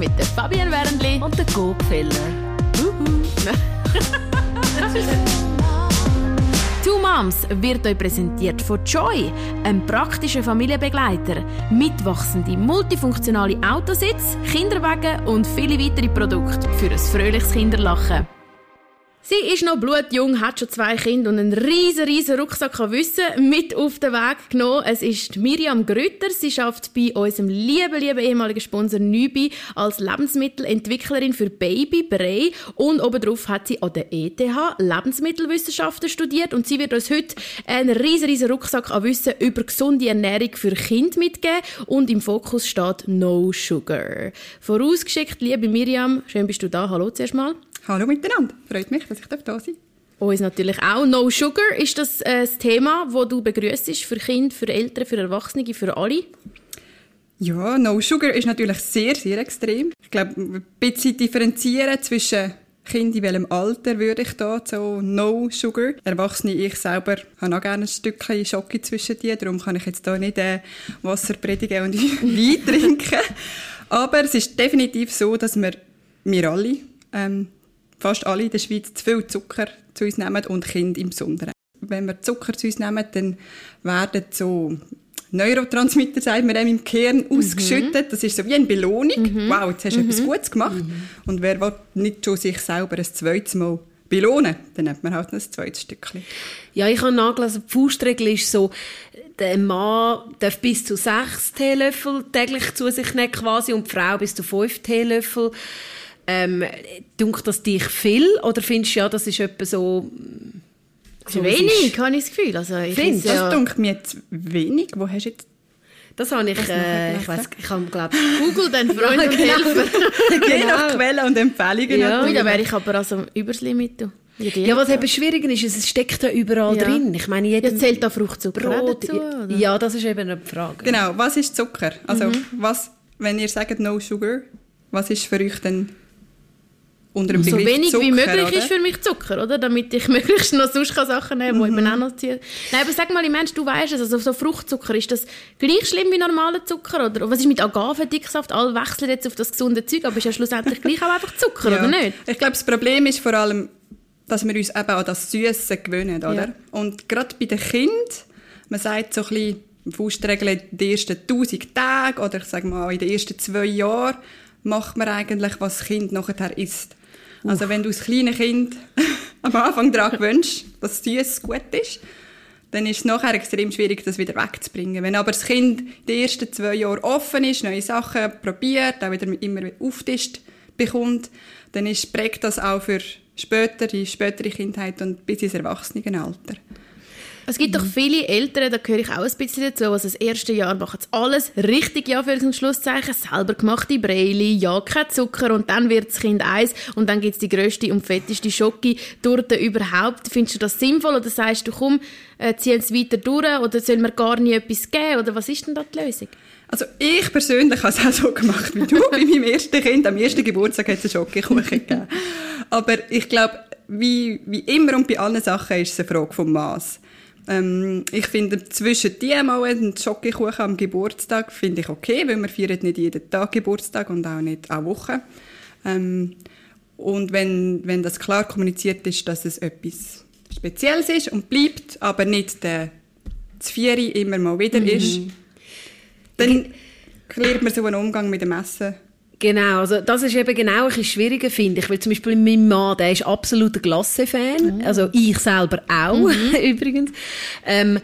mit der Fabienne Wernli und der Gopfeller. Two Moms wird euch präsentiert von Joy, einem praktischen Familienbegleiter. Mitwachsende, multifunktionale Autositz, Kinderwagen und viele weitere Produkte für ein fröhliches Kinderlachen. Sie ist noch blutjung, hat schon zwei Kinder und einen riesen, riesen Rucksack an Wissen mit auf den Weg genommen. Es ist Miriam Grütter. Sie arbeitet bei unserem lieben, lieben ehemaligen Sponsor Nübi als Lebensmittelentwicklerin für Baby, Brei und obendrauf hat sie an der ETH Lebensmittelwissenschaften studiert und sie wird uns heute einen riesen, riesen Rucksack an Wissen über gesunde Ernährung für Kinder mitgeben und im Fokus steht No Sugar. Vorausgeschickt, liebe Miriam, schön bist du da. Hallo zuerst mal. Hallo miteinander, freut mich, dass ich da sein darf. Uns natürlich auch. No Sugar ist das äh, das Thema, das du begrüßt für Kinder, für Eltern, für Erwachsene, für alle? Ja, No Sugar ist natürlich sehr, sehr extrem. Ich glaube, ein bisschen differenzieren zwischen Kind in welchem Alter würde ich da so No Sugar. Erwachsene, ich selber habe auch gerne ein Stückchen Schocke zwischen dir, darum kann ich jetzt da nicht äh, Wasser predigen und Wein trinken. Aber es ist definitiv so, dass wir, wir alle ähm, fast alle in der Schweiz zu viel Zucker zu uns nehmen und Kinder im Besonderen. Wenn wir Zucker zu uns nehmen, dann werden so Neurotransmitter, sagt man im Kern, mhm. ausgeschüttet. Das ist so wie eine Belohnung. Mhm. Wow, jetzt hast du mhm. etwas Gutes gemacht. Mhm. Und wer will nicht schon sich selber ein zweites Mal belohnen, dann nimmt man halt ein zweites Stückchen. Ja, ich habe nachgelesen, die Faustregel ist so, der Mann darf bis zu sechs Teelöffel täglich zu sich nehmen quasi und die Frau bis zu fünf Teelöffel. Ähm, dunkt das dich viel oder findest du ja, das ist etwa so... so wenig, habe ich das Gefühl. Also ich Findest, das ja, dunkt mir jetzt wenig. Wo hast du jetzt das habe ich, äh, ich weiß, ich habe glaube Google den Freund und genau. helfen. genau. nach Quellen und Empfehlungen. Ja, da wäre ich aber also übers Limit. Ja, was eben schwierig ist, es steckt ja überall ja. drin. Ich meine, jeder ja, zählt da Fruchtzucker Brot, dazu, oder? Ja, das ist eben eine Frage. Genau, was ist Zucker? Also, mhm. was, wenn ihr sagt No Sugar, was ist für euch denn unter dem so wenig Zucker, wie möglich oder? ist für mich Zucker, oder? Damit ich möglichst noch sonst Sachen nehmen kann, die mhm. auch noch ziehen. Nein, aber sag mal, Mensch, du weißt es, also so Fruchtzucker, ist das gleich schlimm wie normaler Zucker? Oder was ist mit Agavendicksaft? Alle wechseln jetzt auf das gesunde Zeug, aber ist ja schlussendlich gleich auch einfach Zucker, ja. oder nicht? Ich glaube, das Problem ist vor allem, dass wir uns eben an das Süße gewöhnen, oder? Ja. Und gerade bei den Kindern, man sagt so ein bisschen, Faustregel in den ersten 1000 Tagen oder ich sage mal in den ersten zwei Jahren macht man eigentlich, was das Kind nachher isst. Also wenn du als kleines Kind am Anfang daran gewöhnst, dass süß gut ist, dann ist es nachher extrem schwierig, das wieder wegzubringen. Wenn aber das Kind die ersten zwei Jahre offen ist, neue Sachen probiert, auch wieder immer auftischt bekommt, dann ist, prägt das auch für später, die spätere Kindheit und bis ins Erwachsenenalter. Es gibt doch viele Eltern, da gehöre ich auch ein bisschen dazu, also das erste Jahr machen alles richtig, ja, für ein Schlusszeichen, selber gemachte Breili, ja, kein Zucker und dann wird das Kind eins und dann gibt es die grösste und fetteste Schoki-Torte überhaupt. Findest du das sinnvoll oder sagst du, komm, äh, ziehen es weiter durch oder soll man gar nie etwas geben oder was ist denn da die Lösung? Also ich persönlich habe es auch so gemacht wie du. Bei meinem ersten Kind, am ersten Geburtstag hat es einen Schokokuchen gegeben. Aber ich glaube, wie, wie immer und bei allen Sachen ist es eine Frage vom Maß. Ähm, ich finde, zwischen die mal einen Schokokuchen am Geburtstag finde ich okay, weil wir feiern nicht jeden Tag Geburtstag und auch nicht alle Woche. Ähm, und wenn, wenn das klar kommuniziert ist, dass es etwas Spezielles ist und bleibt, aber nicht der Zvieri immer mal wieder mhm. ist, dann lernt man so einen Umgang mit dem Essen Genau, also das ist eben genau ein bisschen schwieriger, finde ich, weil zum Beispiel mein Mann, der ist absoluter Glasse-Fan, mhm. also ich selber auch, mhm. übrigens. Ähm,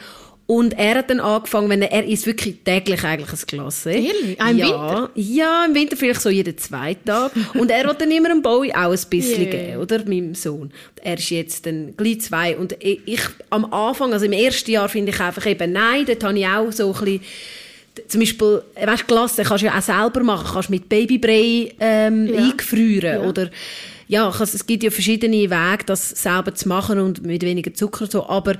und er hat dann angefangen, wenn er, er isst wirklich täglich eigentlich ein Glas. Ehrlich? Im ja, Winter? Ja, im Winter vielleicht so jeden zweiten Tag. und er hat dann immer einem Bowie auch ein bisschen yeah. geben, oder? Meinem Sohn. Er ist jetzt dann gleich zwei. Und ich, ich am Anfang, also im ersten Jahr finde ich einfach eben, nein, dort habe ich auch so ein bisschen zum Beispiel, weißt, Glasse kannst du ja auch selber machen, kannst mit Babybrei ähm, ja. eingefrieren ja. oder ja, es gibt ja verschiedene Wege, das selber zu machen und mit weniger Zucker so, aber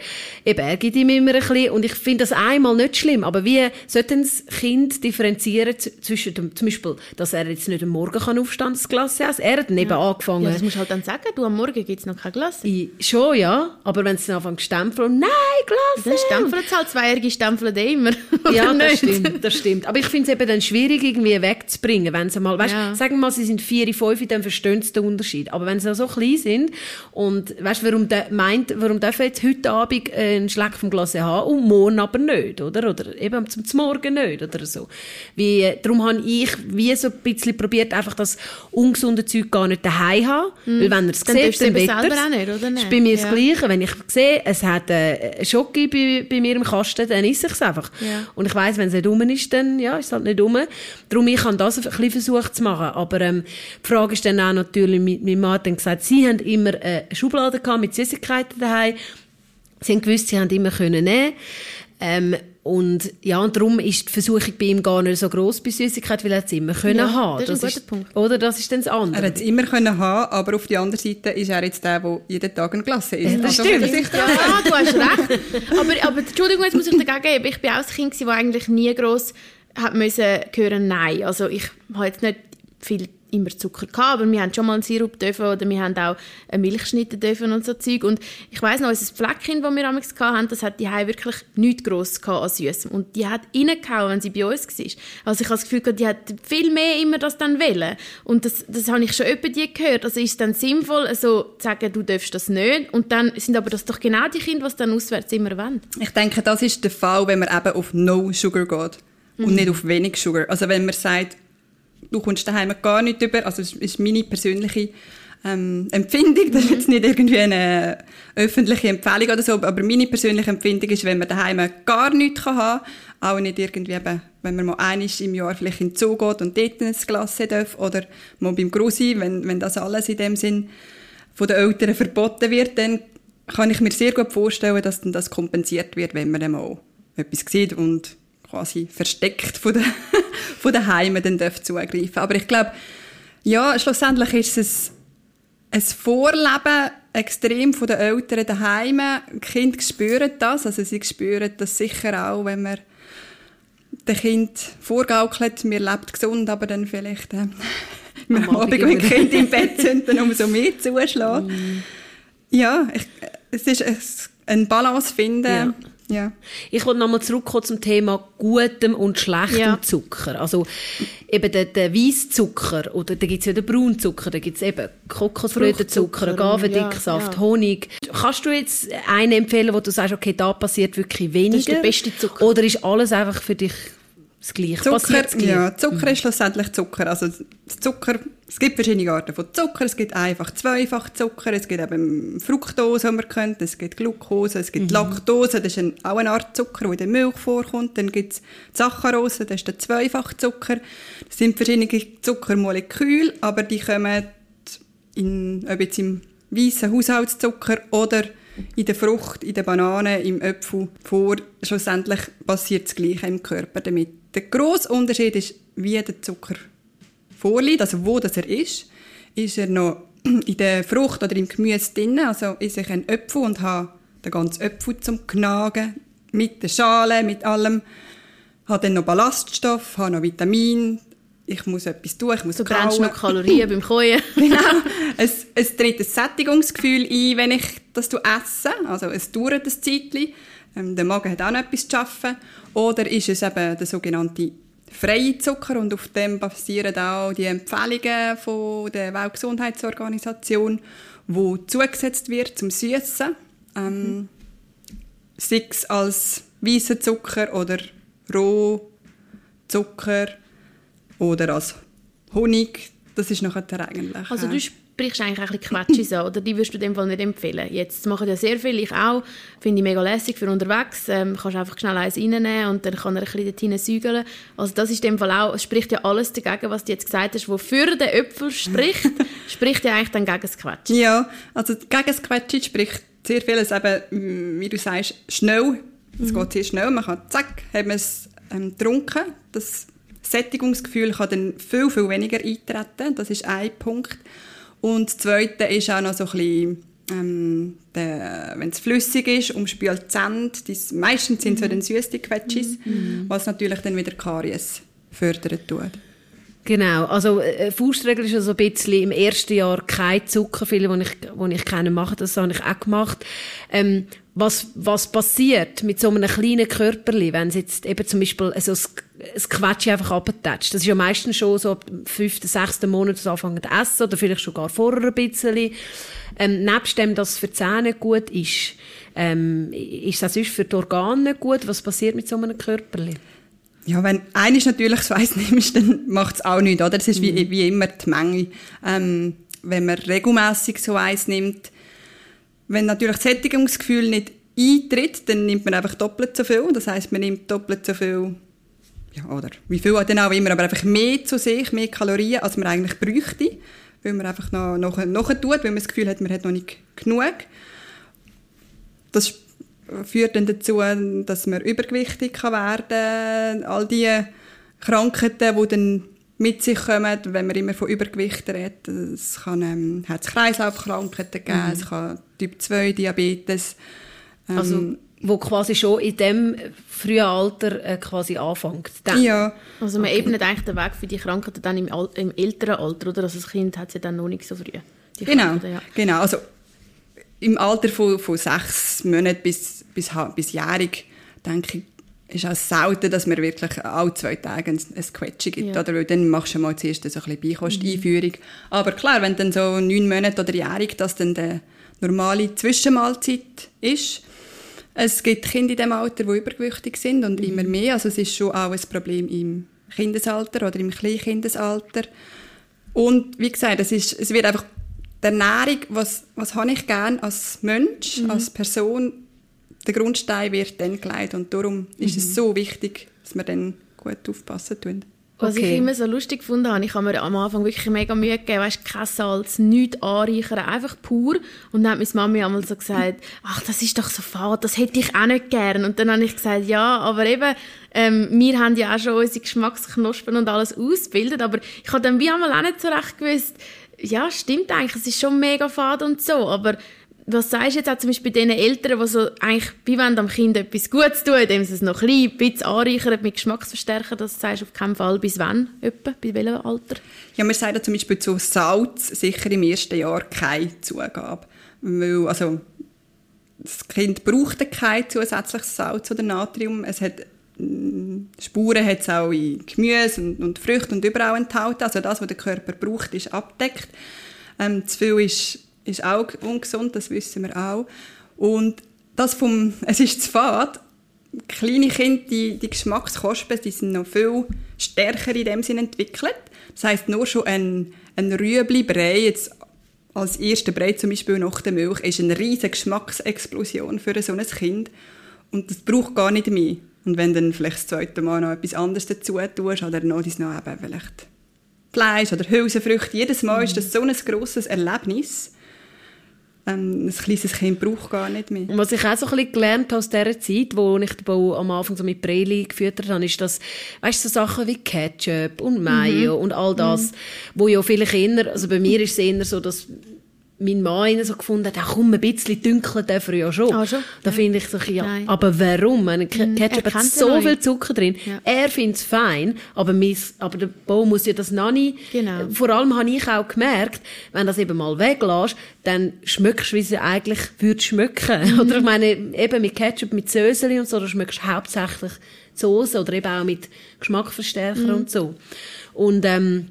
eben, er gibt ihm immer ein bisschen und ich finde das einmal nicht schlimm, aber wie sollte das Kind differenzieren zwischen dem, zum Beispiel, dass er jetzt nicht am Morgen kann aufstehen, das Glas essen, er hat dann eben angefangen. Ja, das musst du halt dann sagen, du, am Morgen gibt es noch kein Glas. schon, ja, aber wenn es dann anfängt stempeln, nein, Glas Dann stempeln es halt, Zweijährige stempeln immer. ja, das stimmt, das stimmt. Aber ich finde es eben dann schwierig, irgendwie wegzubringen, wenn sie mal, weißt, ja. sagen wir mal, sie sind vier, fünf, dann verstehen sie den Unterschied. Aber wenn sie so klein sind und, weißt, warum, meint, warum dürfen jetzt heute Abend einen Schlag vom Glas haben und morgen aber nicht, oder? Oder eben zum, zum Morgen nicht, oder so. Wie, darum habe ich wie so ein bisschen probiert, einfach das ungesunde Zeug gar nicht daheim haben, mm. weil wenn er es sieht, dann wird er auch nicht, oder nicht? ist bei mir ja. das Gleiche. Wenn ich sehe, es hat äh, Schoki bei, bei mir im Kasten, dann esse ich es einfach. Ja. Und ich weiss, wenn es nicht rum ist, dann ja, ist es halt nicht rum. Darum, ich habe das ein bisschen versucht zu machen. Aber ähm, die Frage ist dann auch natürlich, mein Mann hat dann gesagt, sie haben immer eine Schublade gehabt mit Süßigkeiten daheim. Sie haben gewusst, sie haben immer können nehmen. Ähm, und ja, und darum ist die Versuchung bei ihm gar nicht so groß bei Süßigkeit, weil er es immer können ja, haben. Das ist ein guter Punkt. Oder das ist dann das andere. Er hat es immer können haben, aber auf der anderen Seite ist er jetzt der, der jeden Tag ein Glas isst. Ja, das also, stimmt. Ja, ja, du hast recht. Aber, aber Entschuldigung, jetzt muss ich dagegen geben. Ich bin auch ein Kind, das eigentlich nie gross hat müssen hören Nein. Also ich habe jetzt nicht viel immer Zucker gehabt, aber wir haben schon mal einen Sirup dürfen oder wir haben auch eine Milchschnitte dürfen und so Zeug. Und ich weiß noch, unser Fleckchen, das wir damals hatten, das hat die wirklich nichts gross an Süßem. Und die hat reingehauen, wenn sie bei uns war. Also ich habe das Gefühl, die hat viel mehr immer das dann wollen. Und das, das habe ich schon öppe die gehört. Also ist es dann sinnvoll, also zu sagen, du darfst das nicht. Und dann sind aber das doch genau die Kinder, die dann auswärts immer wollen. Ich denke, das ist der Fall, wenn man eben auf No Sugar geht und mhm. nicht auf wenig Sugar. Also wenn man sagt, du kommst daheim gar nicht über, also das ist meine persönliche ähm, Empfindung, das ist jetzt nicht irgendwie eine öffentliche Empfehlung oder so, aber meine persönliche Empfindung ist, wenn man daheim gar nichts kann haben auch nicht irgendwie eben, wenn man mal einiges im Jahr vielleicht in den Zoo geht und dort ein Glas darf oder mal beim Grusi, wenn, wenn das alles in dem Sinn von den Eltern verboten wird, dann kann ich mir sehr gut vorstellen, dass dann das kompensiert wird, wenn man dann mal etwas sieht und quasi versteckt von den, von den Heimen dann darf zugreifen. Aber ich glaube, ja, schlussendlich ist es ein Vorleben extrem von den Eltern daheim. Die Kinder spüren das, also sie spüren das sicher auch, wenn man dem Kind vorgaukelt, mir lebt gesund, aber dann vielleicht äh, am Abend, Abend wenn die Kinder im Bett sind, dann umso mehr zuschlägt. Mm. Ja, ich, es ist ein Balance finden. Ja ja. Ich wollte nochmal zurückkommen zum Thema gutem und schlechtem ja. Zucker. Also eben der, der Weisszucker oder da gibt es ja den Braunzucker, da gibt es eben Kokosblütenzucker, Agavendicksaft, ja. Honig. Kannst du jetzt einen empfehlen, wo du sagst, okay, da passiert wirklich weniger? Das ist der beste Zucker. Oder ist alles einfach für dich das Gleiche. Zucker, das Ja, Zucker ist schlussendlich Zucker. Also Zucker, es gibt verschiedene Arten von Zucker. Es gibt einfach zweifach Zucker, es gibt eben Fructose, die man kennt, es gibt Glucose, es gibt mhm. Laktose, das ist ein, auch eine Art Zucker, der in der Milch vorkommt. Dann gibt es Saccharose, das ist der Zweifachzucker. Das sind verschiedene Zuckermoleküle, aber die kommen in, ob jetzt im weißen Haushaltszucker oder in der Frucht, in der Banane, im Apfel vor. Schlussendlich passiert das Gleiche im Körper damit. Der grosse Unterschied ist, wie der Zucker vorliegt, also wo das er ist. Ist er noch in der Frucht oder im Gemüse drin, also ist ich ein Apfel und habe den ganzen Apfel zum Knagen, mit der Schale, mit allem. Habe dann noch Ballaststoff, habe noch Vitamin, ich muss etwas tun, ich muss Du brennst noch Kalorien beim Kochen. genau. Es, es tritt ein Sättigungsgefühl ein, wenn ich das esse. Also es dauert ein Zeitchen. Ähm, der Magen hat auch noch etwas zu arbeiten. Oder ist es eben der sogenannte freie Zucker und auf dem basieren auch die Empfehlungen von der Weltgesundheitsorganisation, wo zugesetzt wird zum Süßen, ähm, mhm. sei es als weißer Zucker oder Rohzucker oder als Honig. Das ist nachher eigentlich... Also du sprichst eigentlich ein bisschen Quatsch an, oder die würdest du dem Fall nicht empfehlen? Jetzt machen ja sehr viele, ich auch, finde ich mega lässig für unterwegs. Ähm, kannst einfach schnell eins reinnehmen und dann kann er ein bisschen dorthin säugeln. Also das ist dem Fall auch, es spricht ja alles dagegen, was du jetzt gesagt hast, wo für den Äpfel spricht, spricht ja eigentlich dann gegen das Quatsch. Ja, also gegen das Quatsch spricht sehr vieles eben, wie du sagst, schnell. Es mhm. geht sehr schnell, man kann zack, haben wir es ähm, getrunken. Das Sättigungsgefühl kann dann viel, viel weniger eintreten. Das ist ein Punkt. Und das Zweite ist auch noch so ein bisschen, ähm, wenn es flüssig ist, umspült die. Das, meistens sind es mhm. so süße Quetschis, mhm. was natürlich dann wieder Karies fördern tut. Genau, also äh, Faustregel ist also ein bisschen im ersten Jahr kein Zucker, viele, die ich, wo ich kenne, machen das, habe ich auch gemacht. Ähm, was, was passiert mit so einem kleinen Körperli, wenn es jetzt eben zum Beispiel also das Quetsch einfach abtatscht? Das ist ja meistens schon so ab dem fünften, sechsten Monat, das anfangen zu essen oder vielleicht schon gar vorher ein bisschen. Ähm, nebst dem, dass es für die Zähne gut ist, ähm, ist das sonst für die Organe gut? Was passiert mit so einem Körperli? Ja, wenn eines natürlich das Weiss nimmst, dann macht es auch nichts, oder? Das ist wie, mhm. wie immer die Menge. Ähm, wenn man regelmäßig so eins nimmt, wenn natürlich das Sättigungsgefühl nicht eintritt, dann nimmt man einfach doppelt so viel. Das heißt, man nimmt doppelt so viel, ja, oder wie viel dann auch immer, aber einfach mehr zu sich, mehr Kalorien, als man eigentlich bräuchte, weil man einfach noch, noch, noch tut, weil man das Gefühl hat, man hat noch nicht genug. Das führt dann dazu, dass man übergewichtig kann werden kann. All die Krankheiten, die dann mit sich kommen, wenn man immer von Übergewicht redet. Es kann ähm, Herz-Kreislauf-Krankheiten geben, mhm. es kann Typ-2-Diabetes. Ähm, also wo quasi schon in dem frühen Alter äh, quasi anfängt. Dann. Ja. Also man okay. ebnet eigentlich den Weg für die Krankheiten dann im, im älteren Alter, oder? Also das Kind hat sie dann noch nicht so früh. Genau, ja. genau. Also im Alter von, von sechs Monaten bis, bis, bis jährig, denke ich, ist auch selten, dass man wirklich alle zwei Tage ein, ein Quetschi gibt. Ja. Oder? Weil dann machst du mal zuerst so ein bisschen Beikost-Einführung. Mhm. Aber klar, wenn dann so neun Monate oder jährig das dann die normale Zwischenmahlzeit ist, es gibt Kinder in diesem Alter, die übergewichtig sind und mhm. immer mehr. Also es ist schon auch ein Problem im Kindesalter oder im Kleinkindesalter. Und wie gesagt, es, ist, es wird einfach die Ernährung, was, was habe ich gern als Mensch, mhm. als Person, der Grundstein wird dann gelegt und darum mhm. ist es mhm. so wichtig, dass wir dann gut aufpassen tun. Was okay. ich immer so lustig gefunden habe, ich habe mir am Anfang wirklich mega Mühe gegeben, weißt, kein Salz, nichts anreichern, einfach pur. Und dann hat meine Mami einmal so gesagt, ach, das ist doch so fad, das hätte ich auch nicht gern. Und dann habe ich gesagt, ja, aber eben, ähm, wir haben ja auch schon unsere Geschmacksknospen und alles ausgebildet, aber ich habe dann wie einmal auch nicht so recht gewusst, ja, stimmt eigentlich, es ist schon mega fad und so, aber was sagst du jetzt auch zum Beispiel bei den Eltern, die so eigentlich, wenn dem Kind etwas Gutes tun, indem sie es noch ein bisschen anreichern mit Geschmacksverstärker, das sagst du auf keinen Fall. Bis wann etwa? Bei welchem Alter? Ja, wir sagen zum Beispiel zu Salz sicher im ersten Jahr keine Zugabe. Weil, also, das Kind braucht kein zusätzliches Salz oder Natrium. Es hat mm, Spuren hat es auch in Gemüse und, und Früchten und überall enthalten. Also das, was der Körper braucht, ist abdeckt. Ähm, zu viel ist ist auch ungesund, das wissen wir auch. Und das vom, es ist zu fad, kleine Kinder, die, die Geschmackskospen, die sind noch viel stärker in dem Sinne entwickelt. Das heißt nur schon ein, ein Rüebli-Brei, jetzt als erster Brei zum Beispiel nach der Milch, ist eine riesige Geschmacksexplosion für so ein Kind. Und das braucht gar nicht mehr. Und wenn dann vielleicht das zweite Mal noch etwas anderes dazu tust, oder noch, noch eben vielleicht Fleisch oder Hülsenfrüchte, jedes Mal ist das so ein grosses Erlebnis, ähm, ein kleines Kind braucht gar nicht mehr. Was ich auch so ein bisschen gelernt habe aus dieser Zeit, wo ich am Anfang so mit Preli gefüttert habe, ist, dass, weißt so Sachen wie Ketchup und Mayo mhm. und all das, mhm. wo ja viele Kinder, also bei mir ist es eher so, dass mein Mann so gefunden hat, komm, ein bisschen dunkel darf er ja schon. Ah, schon? Da ja. finde ich so, ja, Nein. aber warum? Meine, mhm. Ketchup hat so viel Zucker drin. Ja. Er findet es fein, aber, mein, aber der Bo muss ja das noch nicht. Genau. Vor allem habe ich auch gemerkt, wenn du das eben mal weglässt, dann schmeckst du, wie sie eigentlich würde schmecken. Mhm. Oder ich meine, eben mit Ketchup, mit Söseli und so, da schmeckst du hauptsächlich Soße oder eben auch mit Geschmacksverstärker mhm. und so. Und, ähm,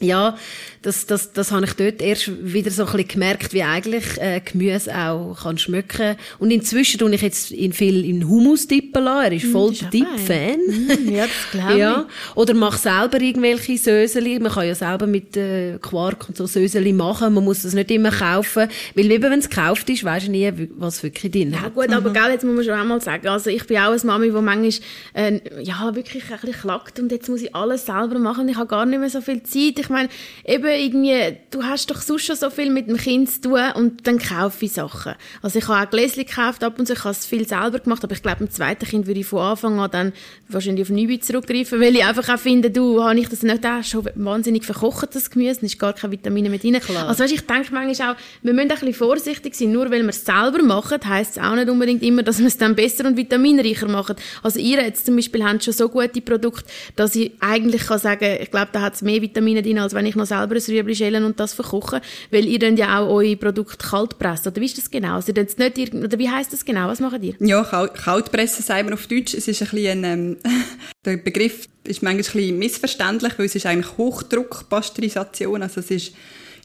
ja, das, das, das habe ich dort erst wieder so ein bisschen gemerkt, wie eigentlich äh, Gemüse auch kann schmecken. Und inzwischen tue ich jetzt ihn viel in Hummus tippen lassen. Er ist mm, voll der Dip-Fan. Mm, ja, das glaube ja. ich. Oder mache selber irgendwelche Söseli. Man kann ja selber mit äh, Quark und so Söseli machen. Man muss das nicht immer kaufen. Weil lieber, wenn es gekauft ist, weisst du nie, was wirklich drin ja, hat. gut, aber mhm. gell, jetzt muss man schon einmal sagen, also ich bin auch eine Mami, die manchmal äh, ja, wirklich ein bisschen klagt und jetzt muss ich alles selber machen. Ich habe gar nicht mehr so viel Zeit. Ich Ich meine, eben irgendwie, du hast doch sonst schon so viel mit dem Kind zu tun und dann kaufe ich Sachen. Also ich habe auch Gläschen gekauft ab und zu, ich habe es viel selber gemacht, aber ich glaube, im zweiten Kind würde ich von Anfang an dann wahrscheinlich auf Nübi zurückgreifen, weil ich einfach auch finde, du, habe ich das nicht auch schon wahnsinnig verkocht, das Gemüse, da ist gar keine Vitamine mit drin. Klar. Also weißt, ich denke manchmal auch, wir müssen ein bisschen vorsichtig sein, nur weil wir es selber machen, heisst es auch nicht unbedingt immer, dass wir es dann besser und vitaminreicher machen. Also ihr jetzt zum Beispiel habt schon so gute Produkte, dass ich eigentlich kann sagen, ich glaube, da hat es mehr Vitamine drin, als wenn ich noch selber ein Rüebli schälen und das verkoche, weil ihr dann ja auch eure Produkte kalt presst. Oder wie ist das genau? Also, nicht irgend- oder wie heißt das genau? Was macht ihr? Ja, Kal- Kaltpressen sagen wir auf Deutsch. Es ist ein bisschen, ähm, der Begriff ist manchmal ein bisschen missverständlich, weil es ist eigentlich Hochdruckpasteurisation. Also es ist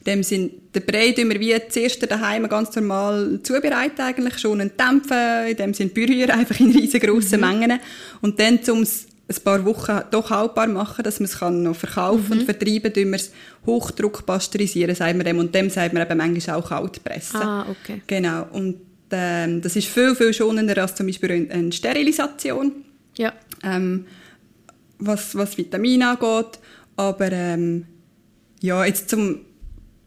in dem Sinn, der Brei tun wir wie zuerst daheim ganz normal zubereiten eigentlich, schon und dämpfen, in dem Sinn berühren, einfach in riesengroßen Mengen. Und dann, um es ein paar Wochen doch haltbar machen, dass man es kann noch verkaufen und vertreiben, tun wir es Hochdruck pasteurisieren, sagen wir dem. Und dem sagt man eben manchmal auch Kaltpressen. Ah, okay. Genau. Und ähm, das ist viel, viel schonender als zum Beispiel eine, Sterilisation, Ja. ähm, was, was Vitamine angeht. Aber ähm, ja, jetzt zum,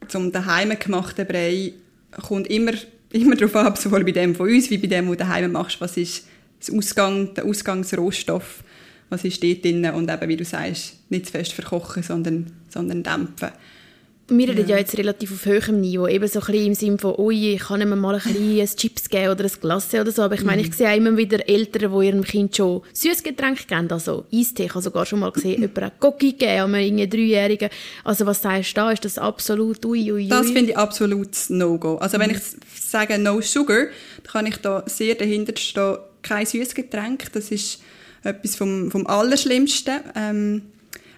zum daheim gemachten Brei kommt immer, immer darauf ab, sowohl bei dem von uns wie bei dem, wo du daheim machst, was ist das Ausgang, der Ausgangsrohstoff, was ist dort drin und eben, wie du sagst, nicht zu fest verkochen, sondern, sondern dämpfen. Wir reden ja. jetzt relativ auf höherem Niveau, eben so ein bisschen im Sinne von, ui, ich kann ihm mal ein bisschen ein Chips geben oder ein Glasse oder so, aber ich meine, ich sehe auch immer wieder Eltern, die ihrem Kind schon Süßgetränke geben, also Eistee, ich habe sogar schon mal gesehen, jemand hat Cocky gegeben, an einen Dreijährigen, also was sagst du da, ist das absolut ui, ui, ui? Das finde ich absolut No-Go. Also wenn ich sage No Sugar, dann kann ich da sehr dahinter stehen, kein Süßgetränk. Das ist etwas vom, vom Allerschlimmsten. Ähm,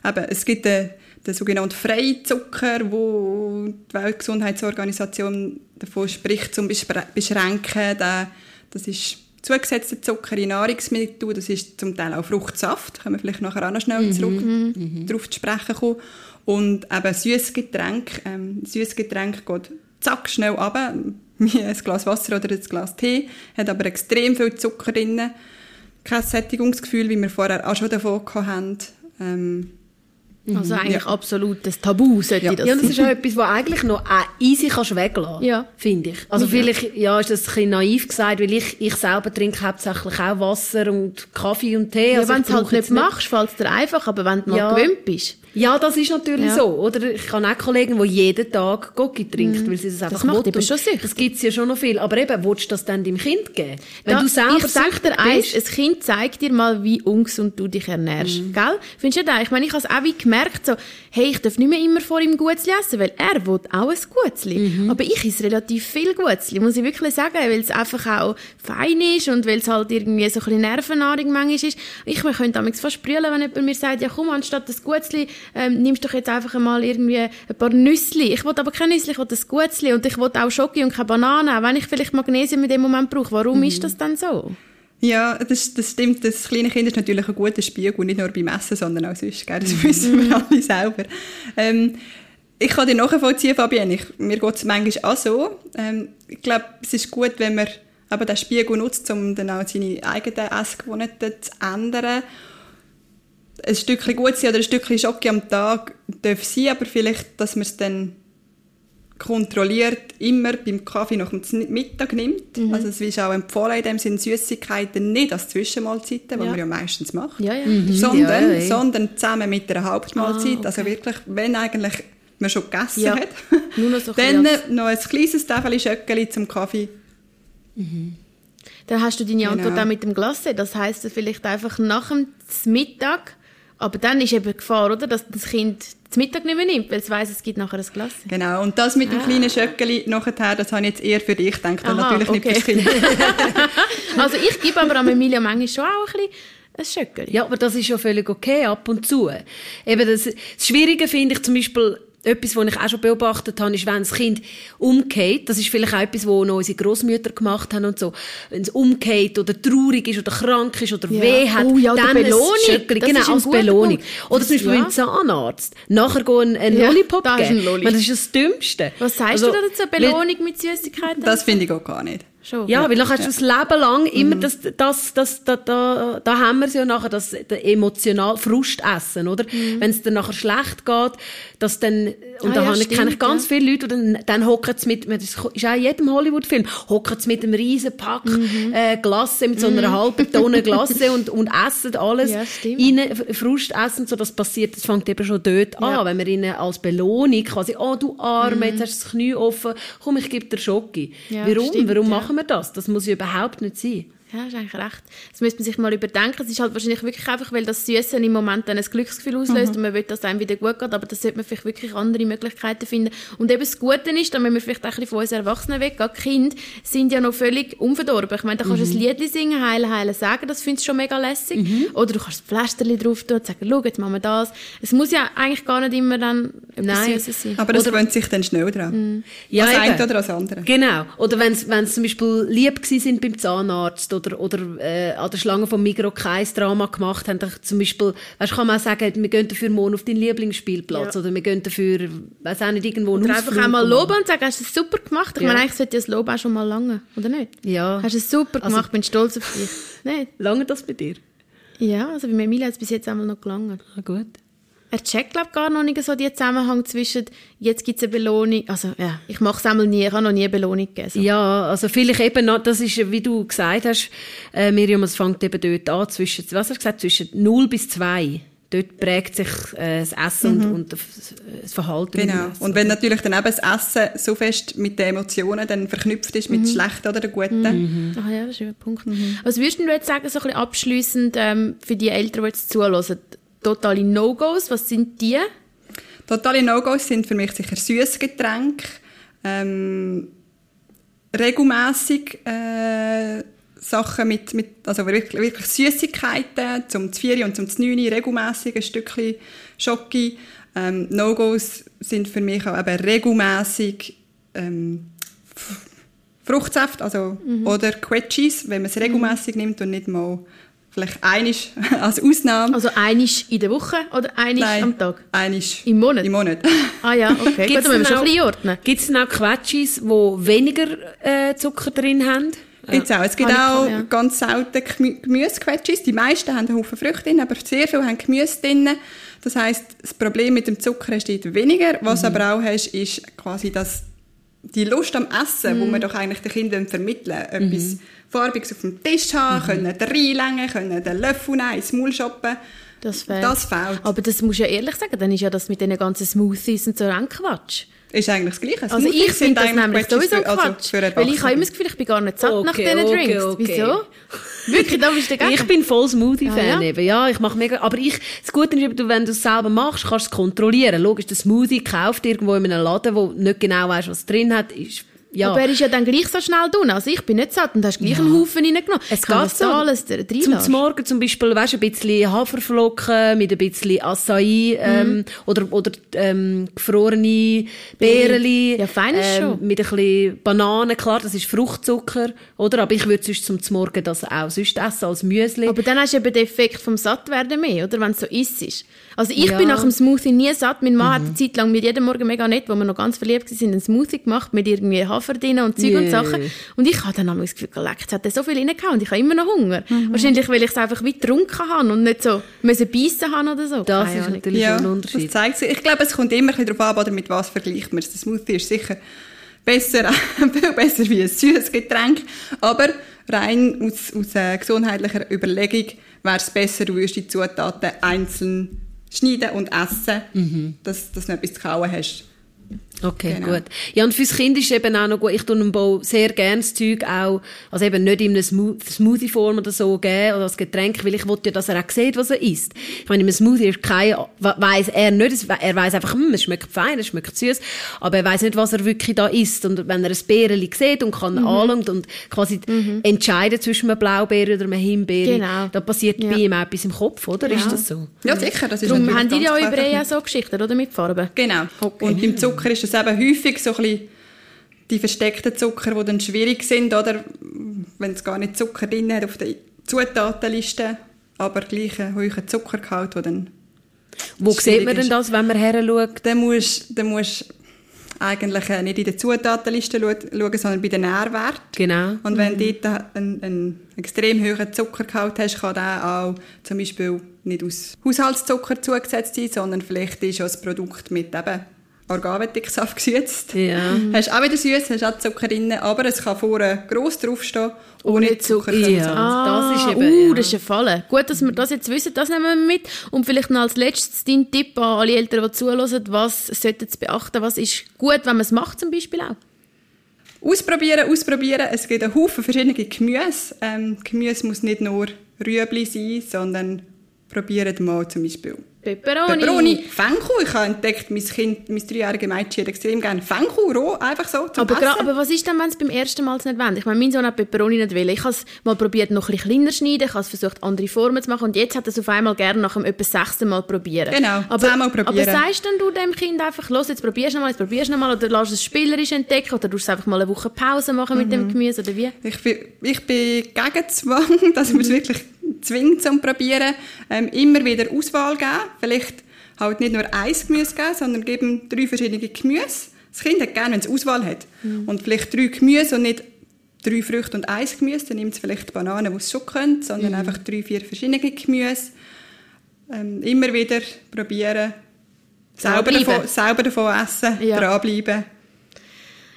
eben, es gibt den, den sogenannten Freizucker, wo die Weltgesundheitsorganisation davon spricht, zum Bespre- Beschränken. Der, das ist zugesetzter Zucker in Nahrungsmitteln, das ist zum Teil auch Fruchtsaft, da können wir vielleicht nachher auch noch schnell zurück darauf zu sprechen kommen. Und eben Süßgetränk, ähm, Süßgetränk geht zack schnell runter, wie ein Glas Wasser oder ein Glas Tee, hat aber extrem viel Zucker drin, kein Sättigungsgefühl, wie wir vorher auch schon davon hatten. Ähm, Also eigentlich absolut das Tabu sollte Ja. das Ja, und das ist auch etwas, was eigentlich noch auch easy kannst weglassen Ja. finde ich. Also vielleicht ja, ist das ein bisschen naiv gesagt, weil ich, ich selber trinke hauptsächlich auch Wasser und Kaffee und Tee. Ja, also wenn du es halt nicht machst, fällt es dir einfach, aber wenn du mal Ja. gewöhnt bist, Ja, das ist natürlich Ja. so. Oder ich habe auch Kollegen, die jeden Tag Gocki trinken, weil sie das einfach macht wollen. eben schon süchtig. Das gibt es ja schon noch viel. Aber eben, willst du das dann deinem Kind geben? Wenn Da- du selber ich sag dir eins, ein Kind zeigt dir mal, wie ungesund du dich ernährst. Mhm. Gell? Findest du das? Ich meine, ich habe es auch wie gemerkt, so, hey, ich darf nicht mehr immer vor ihm Gutzli essen, weil er will auch ein Gutzli. Mhm. Aber ich esse relativ viel Gutzli, muss ich wirklich sagen, weil es einfach auch fein ist und weil es halt irgendwie so ein bisschen Nervennahrung manchmal ist. Ich man könnte damals fast brüllen, wenn jemand mir sagt, ja komm, anstatt das Gutzli, ähm, nimmst du doch jetzt einfach mal irgendwie ein paar Nüssli. Ich will aber kein Nüssli, ich will das Gutzli und ich will auch Schoki und keine Banane, auch wenn ich vielleicht Magnesium in dem Moment brauche. Warum ist das dann so? Ja, das, das stimmt. Das kleine Kind ist natürlich ein guter Spiegel, nicht nur beim Essen, sondern auch sonst. Gell? Das wissen wir alle selber. Ähm, ich kann dir nachvollziehen, Fabienne. Ich, mir geht es manchmal auch so. Ähm, ich glaube, es ist gut, wenn man eben den Spiegel nutzt, um dann auch seine eigenen Essgewohnheiten zu ändern. Ein Stückchen Gutsein oder ein Stückchen Schoki am Tag darf sein, aber vielleicht, dass man es dann kontrolliert immer beim Kaffee nach dem Mittag nimmt. Also es ist auch empfohlen, in dem Sinne Süßigkeiten nicht als Zwischenmahlzeiten, was Ja. man ja meistens macht, Ja, ja. sondern, Ja, ja, ja. sondern zusammen mit einer Hauptmahlzeit. Ah, okay. Also wirklich, wenn eigentlich man schon gegessen Ja. hat, Nur noch so dann noch ein kleines Täfeli Schöckeli zum Kaffee. Dann hast du deine Genau. Antwort auch mit dem Glasse. Das heisst vielleicht einfach nach dem Mittag. Aber dann ist eben die Gefahr, oder, dass das Kind zum Mittag nicht mehr nimmt, weil es weiss, es gibt nachher ein Glasse. Genau. Und das mit dem kleinen Schöckeli nachher, das habe ich jetzt eher für dich gedacht und Aha, natürlich nicht okay. fürs Kind. Also ich gebe aber an Emilia manchmal schon auch ein bisschen ein Schöckeli. Ja, aber das ist ja völlig okay, ab und zu. Eben das, das Schwierige finde ich zum Beispiel, etwas, was ich auch schon beobachtet habe, ist, wenn das Kind umgeht, das ist vielleicht auch etwas, was noch unsere Großmütter gemacht haben und so, wenn es umgeht oder traurig ist oder krank ist oder Ja. weh hat, Oh ja, oder dann ein Belohnung. Schöckeli, Das genau, ist ein als Belohnung. Punkt. Oder zum Beispiel Ja. beim Zahnarzt, nachher gehen einen Ja, Lollipop da ist geben. ein Lolli. Das ist das Dümmste. Was sagst Also, du da dazu? Belohnung mit Süßigkeiten? Das finde ich auch gar nicht. Schon. Ja, weil dann hast du das Leben lang immer das, das, das, da, da, da haben wir es ja nachher, das emotional Frustessen, oder? Wenn es dann nachher schlecht geht, dass dann, und Ah, da ja, ich, kenne ich ganz viele Leute, die dann, dann hocken sie mit, das ist auch in jedem Hollywood-Film, hocken sie mit einem riesen Pack äh, Glasse, mit so einer halben Tonne Glasse und, und essen alles Ja, rein, Frust essen, so das passiert, das fängt eben schon dort Ja. an, wenn wir ihnen als Belohnung quasi, oh du Arme, jetzt hast du das Knie offen, komm, ich gebe dir Schoki. Ja, Warum? stimmt, Warum machen wir das? Das muss ja überhaupt nicht sein. Ja, hast eigentlich recht. Das müsste man sich mal überdenken. Es ist halt wahrscheinlich wirklich einfach, weil das Süße im Moment dann ein Glücksgefühl auslöst und man will, dass es einem wieder gut geht, aber da sollte man vielleicht wirklich andere Möglichkeiten finden. Und eben das Gute ist, müssen wir vielleicht auch ein bisschen von uns Erwachsenen weggehen. Die Kinder sind ja noch völlig unverdorben. Ich meine, da kannst du ein Liedli singen, heile, heile sagen, das findest du schon mega lässig. Oder du kannst ein Pflasterli drauf tun und sagen, schau, jetzt machen wir das. Es muss ja eigentlich gar nicht immer dann Nein. Süßes sein. Aber das gewöhnt sich dann schnell dran. Ja, das eben. eine oder das andere. Genau. Oder wenn sie zum Beispiel lieb gewesen sind beim Zahnarzt oder, oder äh, an der Schlange vom Migros kein Drama gemacht haben, zum Beispiel, weißt, kann man auch sagen, wir gehen dafür morgen auf deinen Lieblingsspielplatz Ja. oder wir gehen dafür, weiß auch nicht, irgendwo Oder einfach einmal machen. loben und sagen, hast du es super gemacht. Ich Ja. meine, eigentlich sollte das Lob auch schon mal lange, oder nicht? Ja. Hast du es super Also- gemacht, bin stolz auf dich. Nicht? Lange das bei dir? Ja, also bei Emilia hat es bis jetzt einmal noch gelangen. Ah, gut. Er checkt, glaube gar noch nicht so den Zusammenhang zwischen, jetzt gibt es eine Belohnung. Also, ja, ich mache es einmal nie, ich habe noch nie eine Belohnung gegeben. So. Ja, also vielleicht eben noch, das ist, wie du gesagt hast, äh, Miriam, es fängt eben dort an, zwischen, was hast du gesagt, zwischen 0 bis 2. Dort prägt sich äh, das Essen und, und das Verhalten. dem Genau. Essen. Und wenn natürlich dann eben das Essen so fest mit den Emotionen dann verknüpft ist, mit schlechten oder den guten, Ah ja, das ist ein Punkt. Was würdest du jetzt sagen, so ein bisschen abschliessend ähm, für die Eltern, die jetzt zuhören? Totale No-Gos, was sind die? Totale No-Gos sind für mich sicher süßes Getränk, ähm, regelmäßig äh, Sachen mit, mit also wirklich, wirklich Süßigkeiten zum 4 und zum 9 regelmäßig ein Stückchen Schoki. Ähm, No-Gos sind für mich auch eben regelmäßig ähm, Fruchtsaft, also oder Quetschis, wenn man es regelmäßig nimmt und nicht mal vielleicht einisch als Ausnahme. Also einisch in der Woche oder einisch am Tag? Einisch Im Monat? Im Monat. Ah ja, okay. Gut, dann müssen wir schon auch- ein bisschen. Gibt es denn auch Quetschis, die weniger äh, Zucker drin haben? Gibt's auch. Es gibt ich auch ja. ganz selten Gemü Gemüsequetschis. Die meisten haben einen Haufen Früchte drin, aber sehr viele haben Gemüse drin. Das heisst, das Problem mit dem Zucker ist weniger. Was Mhm. aber auch hast, ist quasi das, die Lust am Essen, wo Mhm. man doch eigentlich den Kindern vermitteln Etwas Farbiges auf dem Tisch haben, Mhm. können reinlängen, können den Löffel nehmen, ins Maul shoppen. Das fehlt. Das fehlt. Aber das musst du ja ehrlich sagen, dann ist ja das mit den ganzen Smoothies und so ein Quatsch. Ist eigentlich das Gleiche. Also Smoothies ich finde das eigentlich nämlich sowieso für- also Quatsch. für weil ich habe immer das Gefühl, ich bin gar nicht satt nach Okay, diesen okay, Drinks. okay. Wieso? Wirklich, da bist du dagegen? Ich bin voll Smoothie-Fan Ah, ja? eben. Ja, ich mache mega, aber ich, das Gute ist, du, wenn du es selber machst, kannst du es kontrollieren. Logisch, der Smoothie kauft irgendwo in einem Laden, wo nicht genau weißt, was drin hat, ist, ja. Aber er ist ja dann gleich so schnell drin. Also ich bin nicht satt und hast gleich einen Haufen reingenommen. Es geht so. alles Zum reinlassen? Morgen zum Beispiel, weißt, ein bisschen Haferflocken mit ein bisschen Acai ähm, oder, oder ähm, gefrorene Beeren. Ja, fein ist ähm, schon. Mit ein bisschen Bananen, klar, das ist Fruchtzucker, oder? Aber ich würde sonst zum Morgen das auch sonst essen als Müsli. Aber dann hast du eben den Effekt vom Sattwerden mehr, oder? Wenn es so ist. Also ich Ja. bin nach dem Smoothie nie satt. Mein Mann hat eine Zeit lang mir jeden Morgen mega nett, wo wir noch ganz verliebt waren, einen Smoothie gemacht mit irgendwie Hafer drin und Zeug und Jö. Sachen. Und ich habe dann einmal das Gefühl, leck, jetzt hat er so viel reingehauen und ich habe immer noch Hunger. Wahrscheinlich, weil ich es einfach wie getrunken habe und nicht so müssen beissen haben oder so. das Keine ist Ahnung. natürlich Ja, ein das Unterschied. zeigt sich. Ich glaube, es kommt immer ein bisschen darauf an, oder mit was vergleicht man es. Der Smoothie ist sicher besser, viel besser wie ein süßes Getränk, aber rein aus, aus äh, gesundheitlicher Überlegung wäre es besser, du würdest die Zutaten einzeln schneiden und essen, Mhm. dass, dass du etwas zu kauen hast. Okay, Genau. gut. Ja, und fürs Kind ist eben auch noch gut. Ich tue einem Bau sehr gerne das Zeug auch, also eben nicht in einer Smo- Smoothie-Form oder so geben oder als Getränk, weil ich will ja, dass er auch sieht, was er isst. Ich meine, im Smoothie ist kein, weiss er nicht, er weiss einfach, hm, es schmeckt fein, es schmeckt süß, aber er weiss nicht, was er wirklich da isst. Und wenn er ein Bäreli sieht und kann anschauen und quasi entscheiden zwischen einem Blaubeer oder einem Himbeer, Genau. da passiert Ja. bei ihm auch etwas im Kopf, oder? Ist das so? Ja, sicher. Das ist Darum haben die ja über eher so Geschichten, oder? Mit Farben. Genau. Und beim Zucker ist das eben häufig so ein bisschen die versteckten Zucker, die dann schwierig sind, oder wenn es gar nicht Zucker drin hat auf der Zutatenliste, aber gleich einen hohen Zuckergehalt, der dann Wo sieht man denn das, wenn man her schaut? dann musst, dann musst eigentlich äh, nicht in der Zutatenliste schauen, sondern bei den Nährwerten. Genau. Und wenn du dort einen, einen extrem hohen Zuckergehalt hast, kann der auch zum Beispiel nicht aus Haushaltszucker zugesetzt sein, sondern vielleicht ist auch ein Produkt mit eben Organwettigsaft gesüßt. Ja. Hast auch wieder süß, hast auch Zucker drin, aber es kann vorne gross draufstehen, ohne Zucker. Ja. Ah, das ist eben, uh, das ist ein Fall. Gut, dass wir das jetzt wissen, das nehmen wir mit. Und vielleicht noch als letztes dein Tipp an alle Eltern, die zuhören, was sollten sie beachten, was ist gut, wenn man es macht zum Beispiel auch? Ausprobieren, ausprobieren. Es gibt einen Haufen verschiedene Gemüse. Ähm, Gemüse muss nicht nur Rüebli sein, sondern probiert mal zum Beispiel Peperoni. Peperoni, Fenchel. Ich habe entdeckt, mein Kind, mein dreijähriges Mädchen hat extrem gerne Fenchel, roh, einfach so zum Aber, Essen. aber was ist denn, wenn es beim ersten Mal nicht wollen? Ich meine, mein Sohn hat Peperoni nicht will. Ich habe es mal probiert, noch ein bisschen kleiner zu schneiden. Ich habe es versucht, andere Formen zu machen. Und jetzt hat er es auf einmal gerne nach dem etwa sechsten Mal probieren. Genau, aber, zehnmal probieren. Aber sagst denn du dem Kind einfach, los, jetzt probierst du noch mal, jetzt probierst du noch mal, oder lässt es spielerisch entdecken, oder du einfach mal eine Woche Pause machen mit Mhm. dem Gemüse, oder wie? Ich bin, ich bin gegen Zwang, dass man es wirklich zwingt zum Probieren. Ähm, immer wieder Auswahl geben. Vielleicht halt nicht nur ein Gemüse geben, sondern geben drei verschiedene Gemüse. Das Kind hat gerne, wenn es Auswahl hat. Und vielleicht drei Gemüse und nicht drei Früchte und ein Gemüse. Dann nimmt es vielleicht Bananen, die es schon kennt, sondern einfach drei, vier verschiedene Gemüse. Ähm, immer wieder probieren. Selber davon, selber davon essen, Ja. dranbleiben.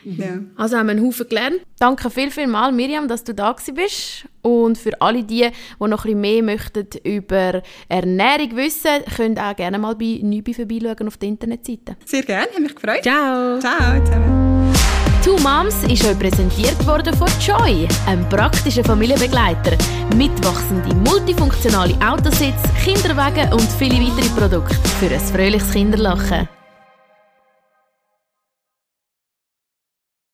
Ja. Also haben wir einen Haufen gelernt. Danke viel, viel mal, Miriam, dass du da bist. Und für alle die, die noch ein bisschen mehr möchten über Ernährung wissen, könnt auch gerne mal bei Nübi vorbeischauen auf der Internetseite. Sehr gerne, hat mich gefreut. Ciao. Ciao zusammen. Two Moms ist euch präsentiert worden von Joy, einem praktischen Familienbegleiter. Mitwachsende, multifunktionale Autositz, Kinderwagen und viele weitere Produkte für ein fröhliches Kinderlachen.